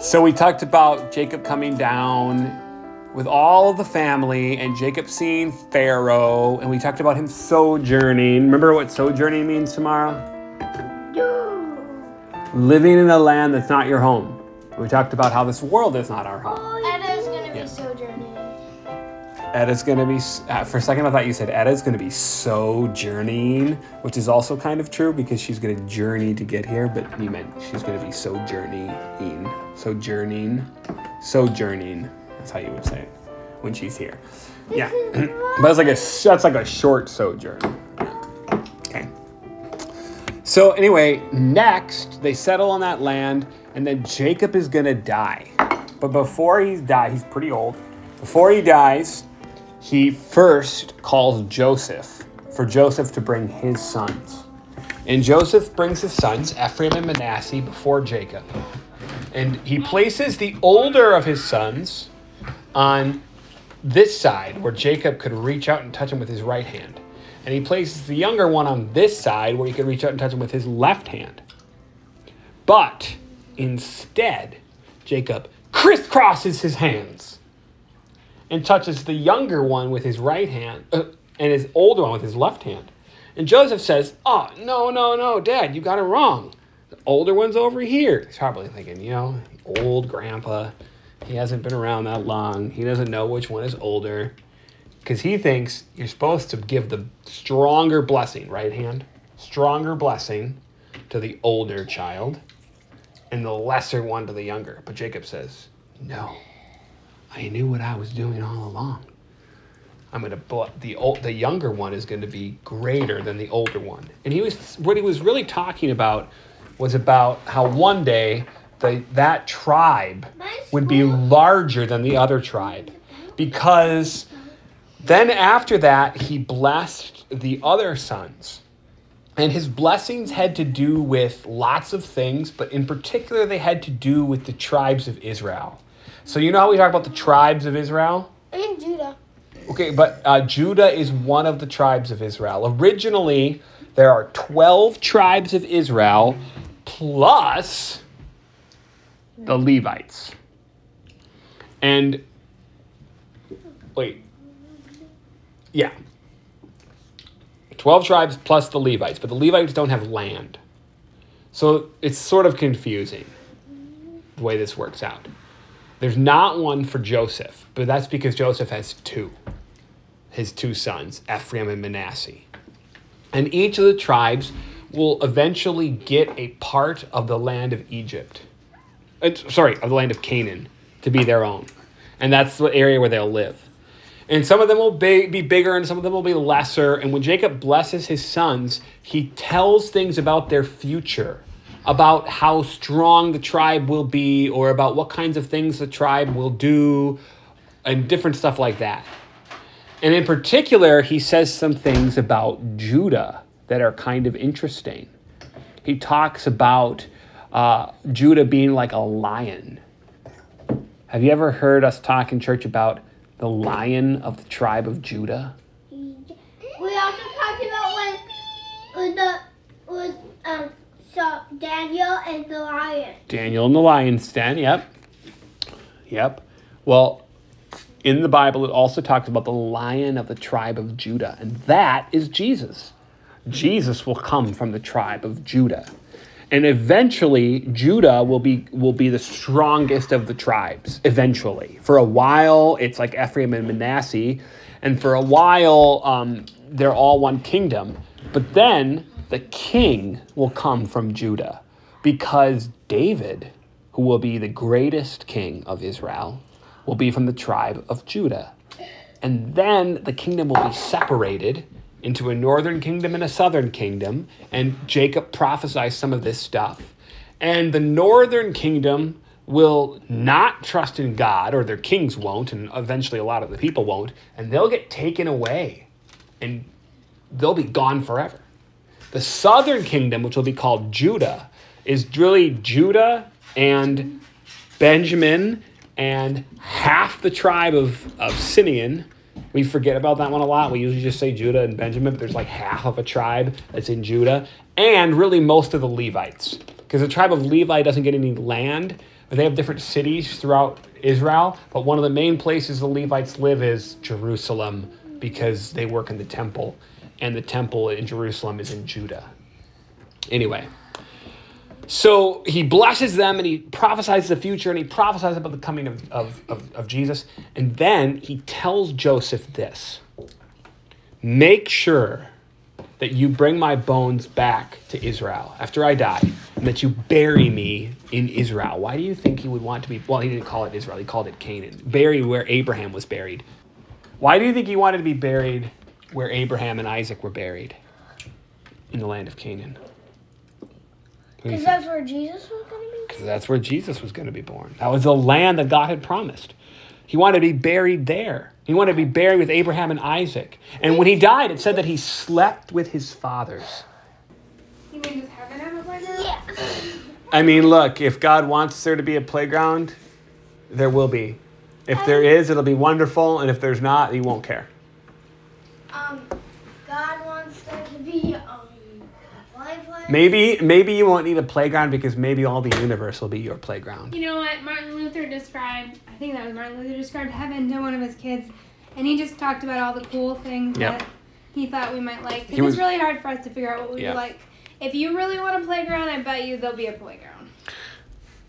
So we talked about Jacob coming down with all of the family and Jacob seeing Pharaoh, and we talked about him sojourning. Remember what sojourning means tomorrow? Living in a land that's not your home. We talked about how this world is not our home. Edda's gonna be, uh, for a second I thought you said Edda's gonna be so journeying, which is also kind of true because she's gonna journey to get here, but you meant she's gonna be sojourning, sojourning, sojourning. That's how you would say it when she's here. Yeah, but it's like a that's like a short sojourn. Okay. So anyway, next they settle on that land, and then Jacob is gonna die. But before he dies, he's pretty old. Before he dies, he first calls Joseph for Joseph to bring his sons. And Joseph brings his sons, Ephraim and Manasseh, before Jacob. And he places the older of his sons on this side where Jacob could reach out and touch him with his right hand. And he places the younger one on this side where he could reach out and touch him with his left hand. But instead, Jacob crisscrosses his hands and touches the younger one with his right hand uh, and his older one with his left hand. And Joseph says, Oh, no, no, no, Dad, you got it wrong. The older one's over here. He's probably thinking, you know, old grandpa. He hasn't been around that long. He doesn't know which one is older. Because he thinks you're supposed to give the stronger blessing, right hand, stronger blessing to the older child and the lesser one to the younger. But Jacob says, No, I knew what I was doing all along. I'm gonna the old, the younger one is going to be greater than the older one. And he was what he was really talking about was about how one day the that tribe would be larger than the other tribe because then after that he blessed the other sons. And his blessings had to do with lots of things, but in particular, they had to do with the tribes of Israel. So, you know how we talk about the tribes of Israel? And Judah. Okay, but uh, Judah is one of the tribes of Israel. Originally, there are 12 tribes of Israel plus the Levites. And, wait. Yeah. 12 tribes plus the Levites, but the Levites don't have land. So it's sort of confusing the way this works out. There's not one for Joseph, but that's because Joseph has two his two sons, Ephraim and Manasseh. And each of the tribes will eventually get a part of the land of Egypt. Uh, sorry, of the land of Canaan to be their own. And that's the area where they'll live. And some of them will be, be bigger and some of them will be lesser. And when Jacob blesses his sons, he tells things about their future, about how strong the tribe will be, or about what kinds of things the tribe will do, and different stuff like that. And in particular, he says some things about Judah that are kind of interesting. He talks about uh, Judah being like a lion. Have you ever heard us talk in church about the lion of the tribe of Judah? We also talked about when, when the when um so Daniel and the lion. Daniel and the lion's den, yep. Yep. Well, in the Bible, it also talks about the lion of the tribe of Judah, and that is Jesus. Jesus will come from the tribe of Judah. And eventually, Judah will be will be the strongest of the tribes. Eventually, for a while, it's like Ephraim and Manasseh, and for a while, um, they're all one kingdom. But then the king will come from Judah, because David, who will be the greatest king of Israel, will be from the tribe of Judah. And then the kingdom will be separated into a northern kingdom and a southern kingdom. And Jacob prophesies some of this stuff. And the northern kingdom will not trust in God, or their kings won't, and eventually a lot of the people won't, and they'll get taken away and they'll be gone forever. The southern kingdom, which will be called Judah, is really Judah and Benjamin and half the tribe of, of Simeon. We forget about that one a lot. We usually just say Judah and Benjamin, but there's like half of a tribe that's in Judah, and really most of the Levites. Because the tribe of Levi doesn't get any land, but They have different cities throughout Israel, but one of the main places the Levites live is Jerusalem because they work in the temple, and the temple in Jerusalem is in Judah. Anyway, so he blesses them and he prophesies the future and he prophesies about the coming of, of, of, of Jesus. And then he tells Joseph this Make sure that you bring my bones back to Israel after I die, and that you bury me in Israel. Why do you think he would want to be? Well, he didn't call it Israel, he called it Canaan. Bury where Abraham was buried. Why do you think he wanted to be buried where Abraham and Isaac were buried? In the land of Canaan. What do Because think? that's where Jesus was going to be. Because that's where Jesus was going to be born. That was the land that God had promised. He wanted to be buried there. He wanted to be buried with Abraham and Isaac. And when he died, it said that he slept with his fathers. You mean does heaven have a playground? Yeah. I mean, look, if God wants there to be a playground, there will be. If there is, it'll be wonderful. And if there's not, he won't care. Um, God wants there to be um, Wi-Fi. Maybe, maybe you won't need a playground because maybe all the universe will be your playground. You know what Martin Luther described? I think that was Martin Luther described heaven to one of his kids, and he just talked about all the cool things Yep. that he thought we might like. 'Cause He was- it's really hard for us to figure out what we Yeah. like. If you really want a playground, I bet you there'll be a playground.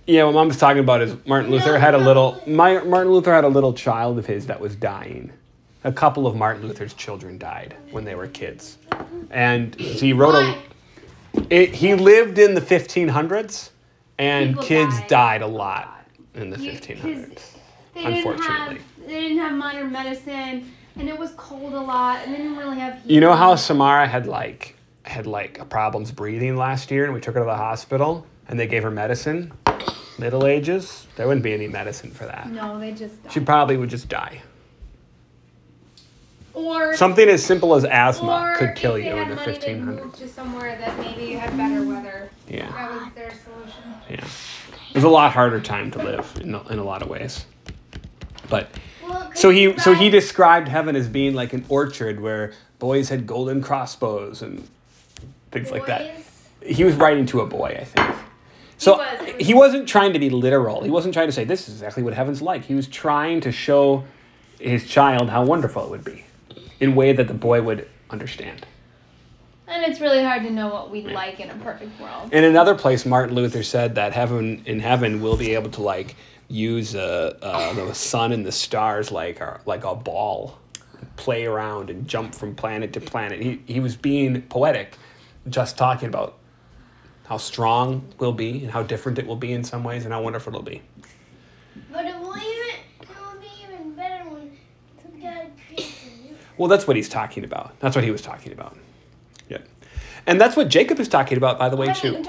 Yeah, what mom was talking about is Martin Luther had a little. My, Martin Luther had a little child of his that was dying. A couple of Martin Luther's children died when they were kids, and he wrote a. It, he lived in the 1500s, and People kids died. died a lot in the You- 1500s. They didn't have Unfortunately. they didn't have modern medicine, and it was cold a lot, and they didn't really have. You know how. Samara had like had like problems breathing last year, and we took her to the hospital, and they gave her medicine. Middle ages, there wouldn't be any medicine for that. No, they just. She probably would just die. Or Something as simple as asthma could kill you in the money, 1500s. to somewhere that maybe had better weather. Yeah, That was their solution. yeah. It was a lot harder time to live in a, in a lot of ways. But Well, so he so he described heaven as being like an orchard where boys had golden crossbows and things like that. He was writing to a boy, I think. So. It was- he wasn't trying to be literal. He wasn't trying to say this is exactly what heaven's like. He was trying to show his child how wonderful it would be in a way that the boy would understand. And it's really hard to know what we'd like in a perfect world. In another place, Martin Luther said that heaven in heaven we'll be able to like use uh, uh, the sun and the stars like a, like a ball, play around and jump from planet to planet. He he was being poetic, just talking about how strong we'll be and how different it will be in some ways and how wonderful it'll be. But it will even it will be even better when God creates a new. Well, that's what he's talking about. That's what he was talking about. Yeah, and that's what Jacob is talking about, by the way, too.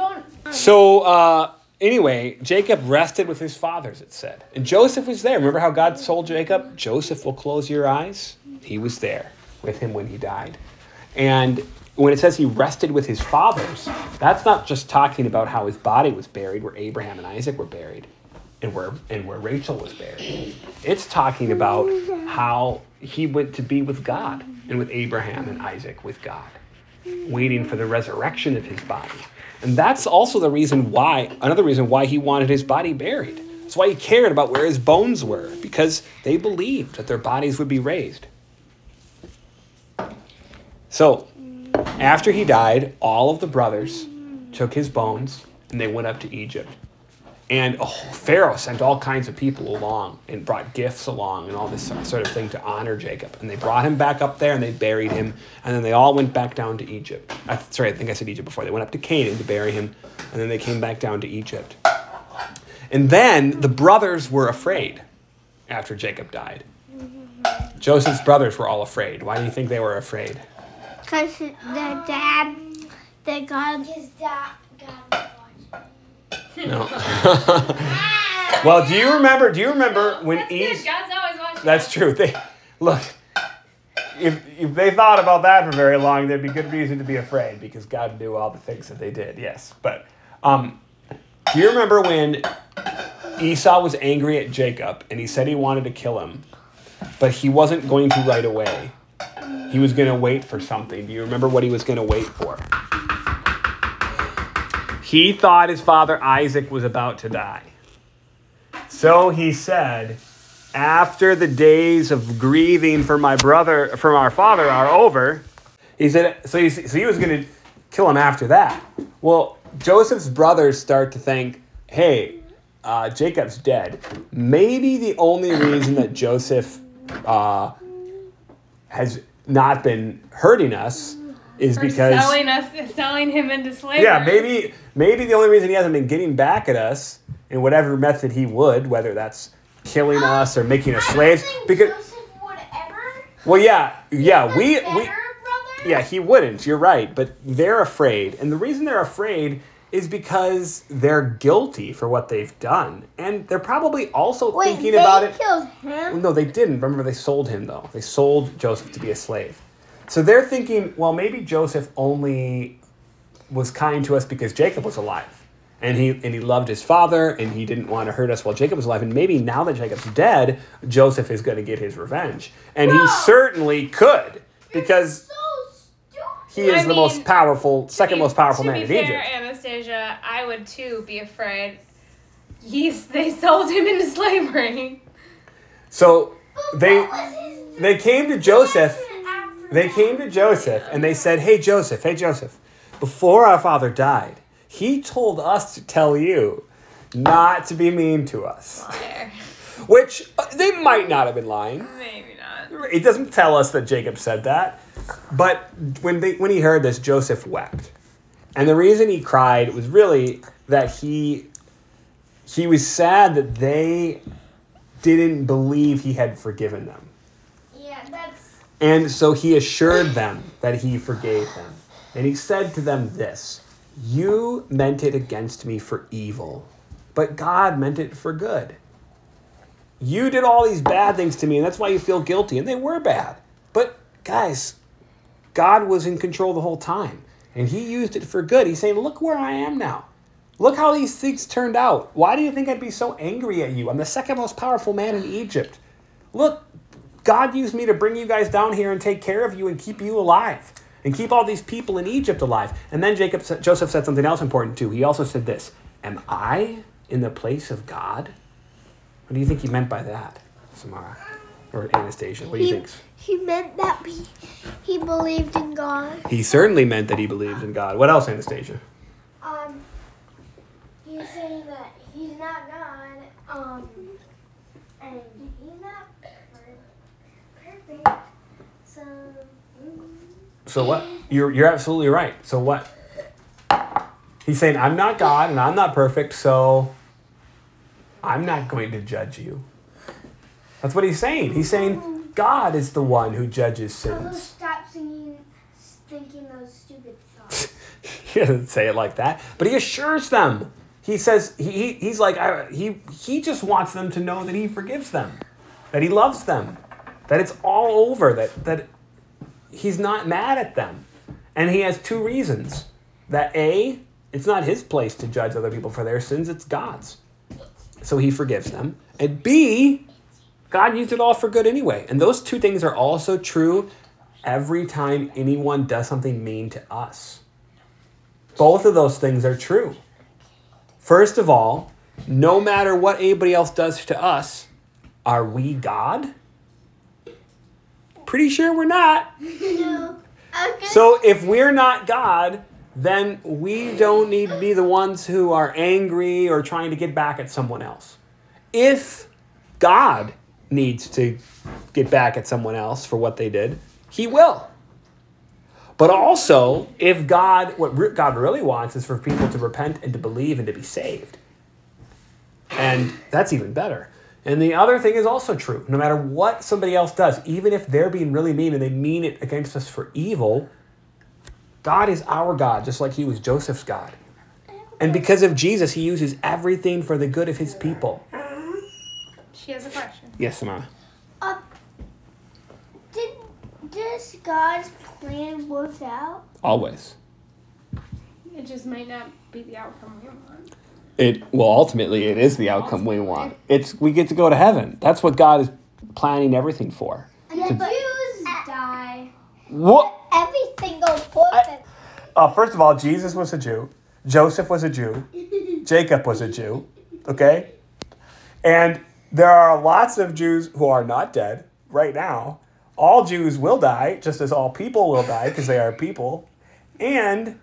So uh, anyway, Jacob rested with his fathers. It said, and Joseph was there. Remember how God told Jacob, "Joseph will close your eyes." He was there with him when he died, and when it says he rested with his fathers, that's not just talking about how his body was buried, where Abraham and Isaac were buried, and where and where Rachel was buried. It's talking about how he went to be with God and with Abraham and Isaac with God waiting for the resurrection of his body. And that's also the reason why, another reason why he wanted his body buried. That's why he cared about where his bones were, because they believed that their bodies would be raised. So, after he died, all of the brothers took his bones and they went up to Egypt. And oh, Pharaoh sent all kinds of people along and brought gifts along and all this sort of thing to honor Jacob. And they brought him back up there and they buried him. And then they all went back down to Egypt. I, sorry, I think I said Egypt before. They went up to Canaan to bury him. And then they came back down to Egypt. And then the brothers were afraid after Jacob died. Joseph's brothers were all afraid. Why do you think they were afraid? Because the dad, the God. His dad, God No. well, do you remember? Do you remember when That's Esau? good. God's always watching. That's true. They look. If if they thought about that for very long, there'd be good reason to be afraid because God knew all the things that they did. Yes, but um, do you remember when Esau was angry at Jacob and he said he wanted to kill him, but he wasn't going to right away. He was going to wait for something. Do you remember what he was going to wait for? He thought his father Isaac was about to die. So he said, after the days of grieving for my brother, from our father, are over, he said, so he, so he was going to kill him after that. Well, Joseph's brothers start to think, hey, uh, Jacob's dead. Maybe the only reason that Joseph uh, has not been hurting us is For because selling us, selling him into slavery. yeah, maybe maybe the only reason he hasn't been getting back at us in whatever method he would, whether that's killing us or making us slaves, because Joseph would ever. well, yeah, yeah, we better we brother? yeah, he wouldn't. You're right, but they're afraid, and the reason they're afraid is because they're guilty for what they've done, and they're probably also Wait, thinking about it. killed him. No, they didn't. Remember, they sold him though. They sold Joseph to be a slave. So they're thinking, well, maybe Joseph only was kind to us because Jacob was alive, and he and he loved his father, and he didn't want to hurt us while Jacob was alive. And maybe now that Jacob's dead, Joseph is going to get his revenge, and he certainly could because so he is I the mean, most powerful, second most powerful man in fair, Egypt. Anastasia, I would too be afraid. He's they sold him into slavery. So But they what was his they came to Joseph. They came to Joseph and they said, Hey, Joseph, hey, Joseph, before our father died, he told us to tell you not to be mean to us. Liar. Which uh, they might not have been lying. Maybe not. It doesn't tell us that Jacob said that. But when, they, when he heard this, Joseph wept. And the reason he cried was really that he, he was sad that they didn't believe he had forgiven them. And so he assured them that he forgave them. And he said to them this You meant it against me for evil, but God meant it for good. You did all these bad things to me, and that's why you feel guilty. And they were bad. But guys, God was in control the whole time. And he used it for good. He's saying, Look where I am now. Look how these things turned out. Why do you think I'd be so angry at you? I'm the second most powerful man in Egypt. Look, God used me to bring you guys down here and take care of you and keep you alive and keep all these people in Egypt alive. And then Jacob, Joseph said something else important too. He also said this: "Am I in the place of God?" What do you think he meant by that, Samara or Anastasia? What do you think? he meant that he, he believed in God. He certainly meant that he believed in God. What else, Anastasia? Um, he's saying that he's not God. Um, and he's not per- perfect. So. mm, So what? You're you're absolutely right. So what? He's saying I'm not God and I'm not perfect, so I'm not going to judge you. That's what he's saying. He's saying God is the one who judges sins. stop singing, thinking those stupid songs. he doesn't say it like that, but he assures them. He says he, he he's like I, he he just wants them to know that he forgives them, that he loves them, that it's all over, that that he's not mad at them, and he has two reasons. That a it's not his place to judge other people for their sins; it's God's. So he forgives them, and b God used it all for good anyway. And those two things are also true every time anyone does something mean to us. Both of those things are true. First of all, no matter what anybody else does to us, are we God? Pretty sure we're not. no. Okay. So if we're not God, then we don't need to be the ones who are angry or trying to get back at someone else. If God needs to get back at someone else for what they did, he will. But also, if God, what God really wants is for people to repent and to believe and to be saved. And that's even better. And the other thing is also true. No matter what somebody else does, even if they're being really mean and they mean it against us for evil, God is our God, just like he was Joseph's God. And because of Jesus, he uses everything for the good of his people. She has a question. Yes, Samara. Uh, did does God's plan work out? Always. It just might not be the outcome we want. It well, ultimately, it is the outcome we want. It's we get to go to heaven. That's what God is planning everything for. The Jews die. What? Everything goes perfect. Uh, first of all, Jesus was a Jew. Joseph was a Jew. Jacob was a Jew. Okay? And there are lots of Jews who are not dead right now. All Jews will die, just as all people will die, because they are people. And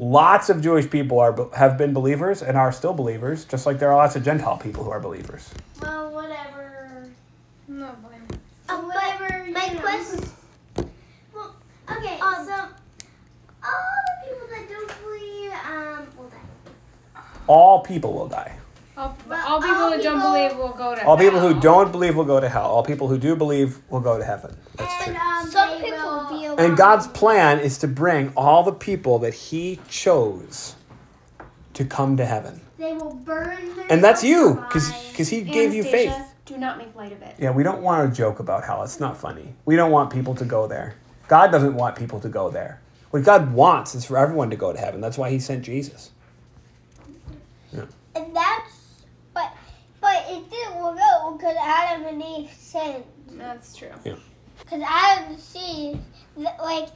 lots of Jewish people are have been believers and are still believers, just like there are lots of Gentile people who are believers. Well, whatever. No blame. Um, Whatever, my you know. question. Well, okay, Um, so all the people that don't believe um will die. All people will die. All, Well, all people all who don't people- believe will go to All people who hell. don't believe will go to hell. All people who do believe will go to heaven. That's true. and um, some people will be alive. And God's plan is to bring all the people that He chose to come to heaven. They will burn. Their And that's you, alive. because He gave you faith. Do not make light of it. Yeah, we don't want to joke about hell. It's not funny. We don't want people to go there. God doesn't want people to go there. What God wants is for everyone to go to heaven. That's why He sent Jesus. Yeah. And that's but but it didn't work out because Adam and Eve sinned. That's true. Yeah. Because Adam and Eve, like,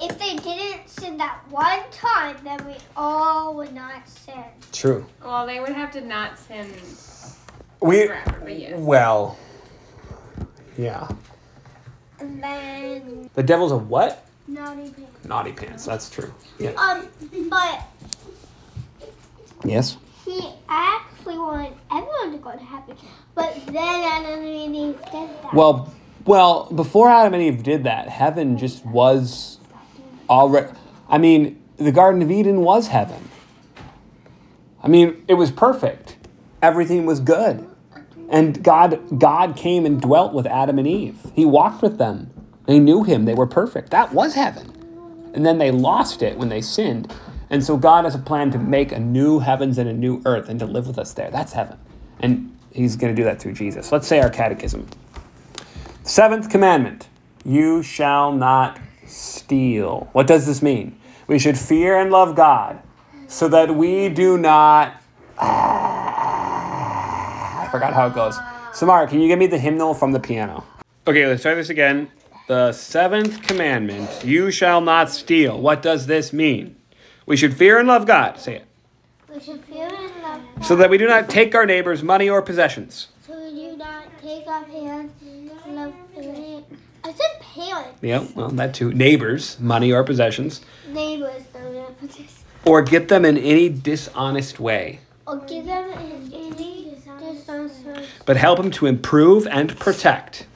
if they didn't sin that one time, then we all would not sin. True. Well, they would have to not sin We forever, yes. well, yeah. And then The devil's a what? naughty pants. Naughty pants. That's true. Yeah. Um, but Yes. He actually wanted everyone to go to heaven. But then Adam and Eve did that. Well, well, before Adam and Eve did that, heaven just was already. I mean, the Garden of Eden was heaven. I mean, it was perfect. Everything was good. And God God came and dwelt with Adam and Eve. He walked with them. They knew him. They were perfect. That was heaven. And then they lost it when they sinned. And so God has a plan to make a new heavens and a new earth and to live with us there. That's heaven. And he's going to do that through Jesus. Let's say our catechism. Seventh commandment You shall not steal. What does this mean? We should fear and love God so that we do not. Ah, I forgot how it goes. Samara, can you give me the hymnal from the piano? Okay, let's try this again. The seventh commandment You shall not steal. What does this mean? We should fear and love God. Say it. we should fear and love God. So that we do not take our neighbor's money or possessions. So we do not take our and love I said parents. Yeah, well, that too. Neighbors, money or possessions. Neighbors, know, but this- or get them in any dishonest way, Or give them in any dishonest way. but help them to improve and protect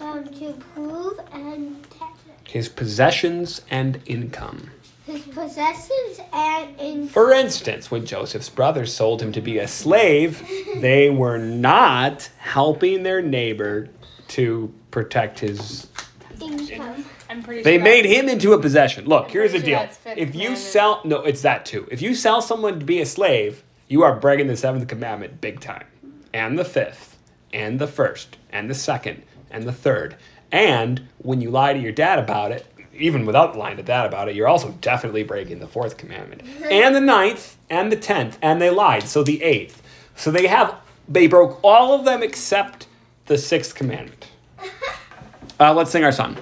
um, to prove and protect his possessions and income. His possessions and in For instance, when Joseph's brothers sold him to be a slave, they were not helping their neighbor to protect his. income. I'm pretty They sure made that's- him into a possession. Look, here's the pretty sure deal. that's fifth If you commandment. sell, no, it's that too. If you sell someone to be a slave, you are breaking the seventh commandment big time, and the fifth, and the first, and the second, and the third. And when you lie to your dad about it, even without lying to dad about it, you're also definitely breaking the fourth commandment, and the ninth, and the tenth, and they lied, so the eighth. So they have they broke all of them except the sixth commandment. Uh, let's sing our song.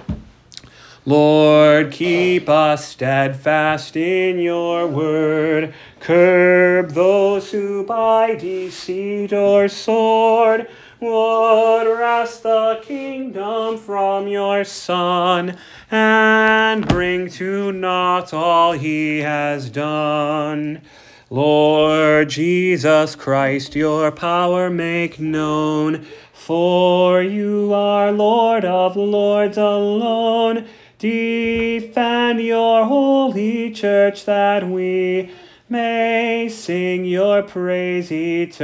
Lord, keep us steadfast in your word. Curb those who by deceit or sword would wrest the kingdom from your Son and bring to naught all he has done. Lord Jesus Christ, your power make known. For you are Lord of lords alone. Defend your holy church that we may sing your praise eternally.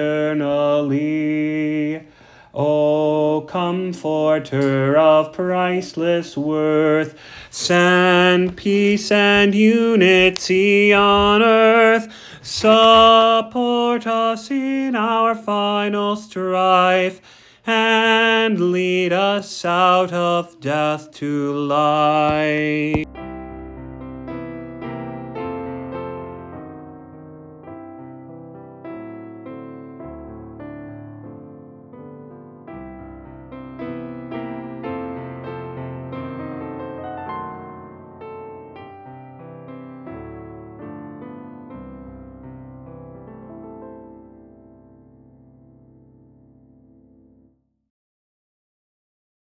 O comforter of priceless worth, send peace and unity on earth. Support us in our final strife and lead us out of death to life.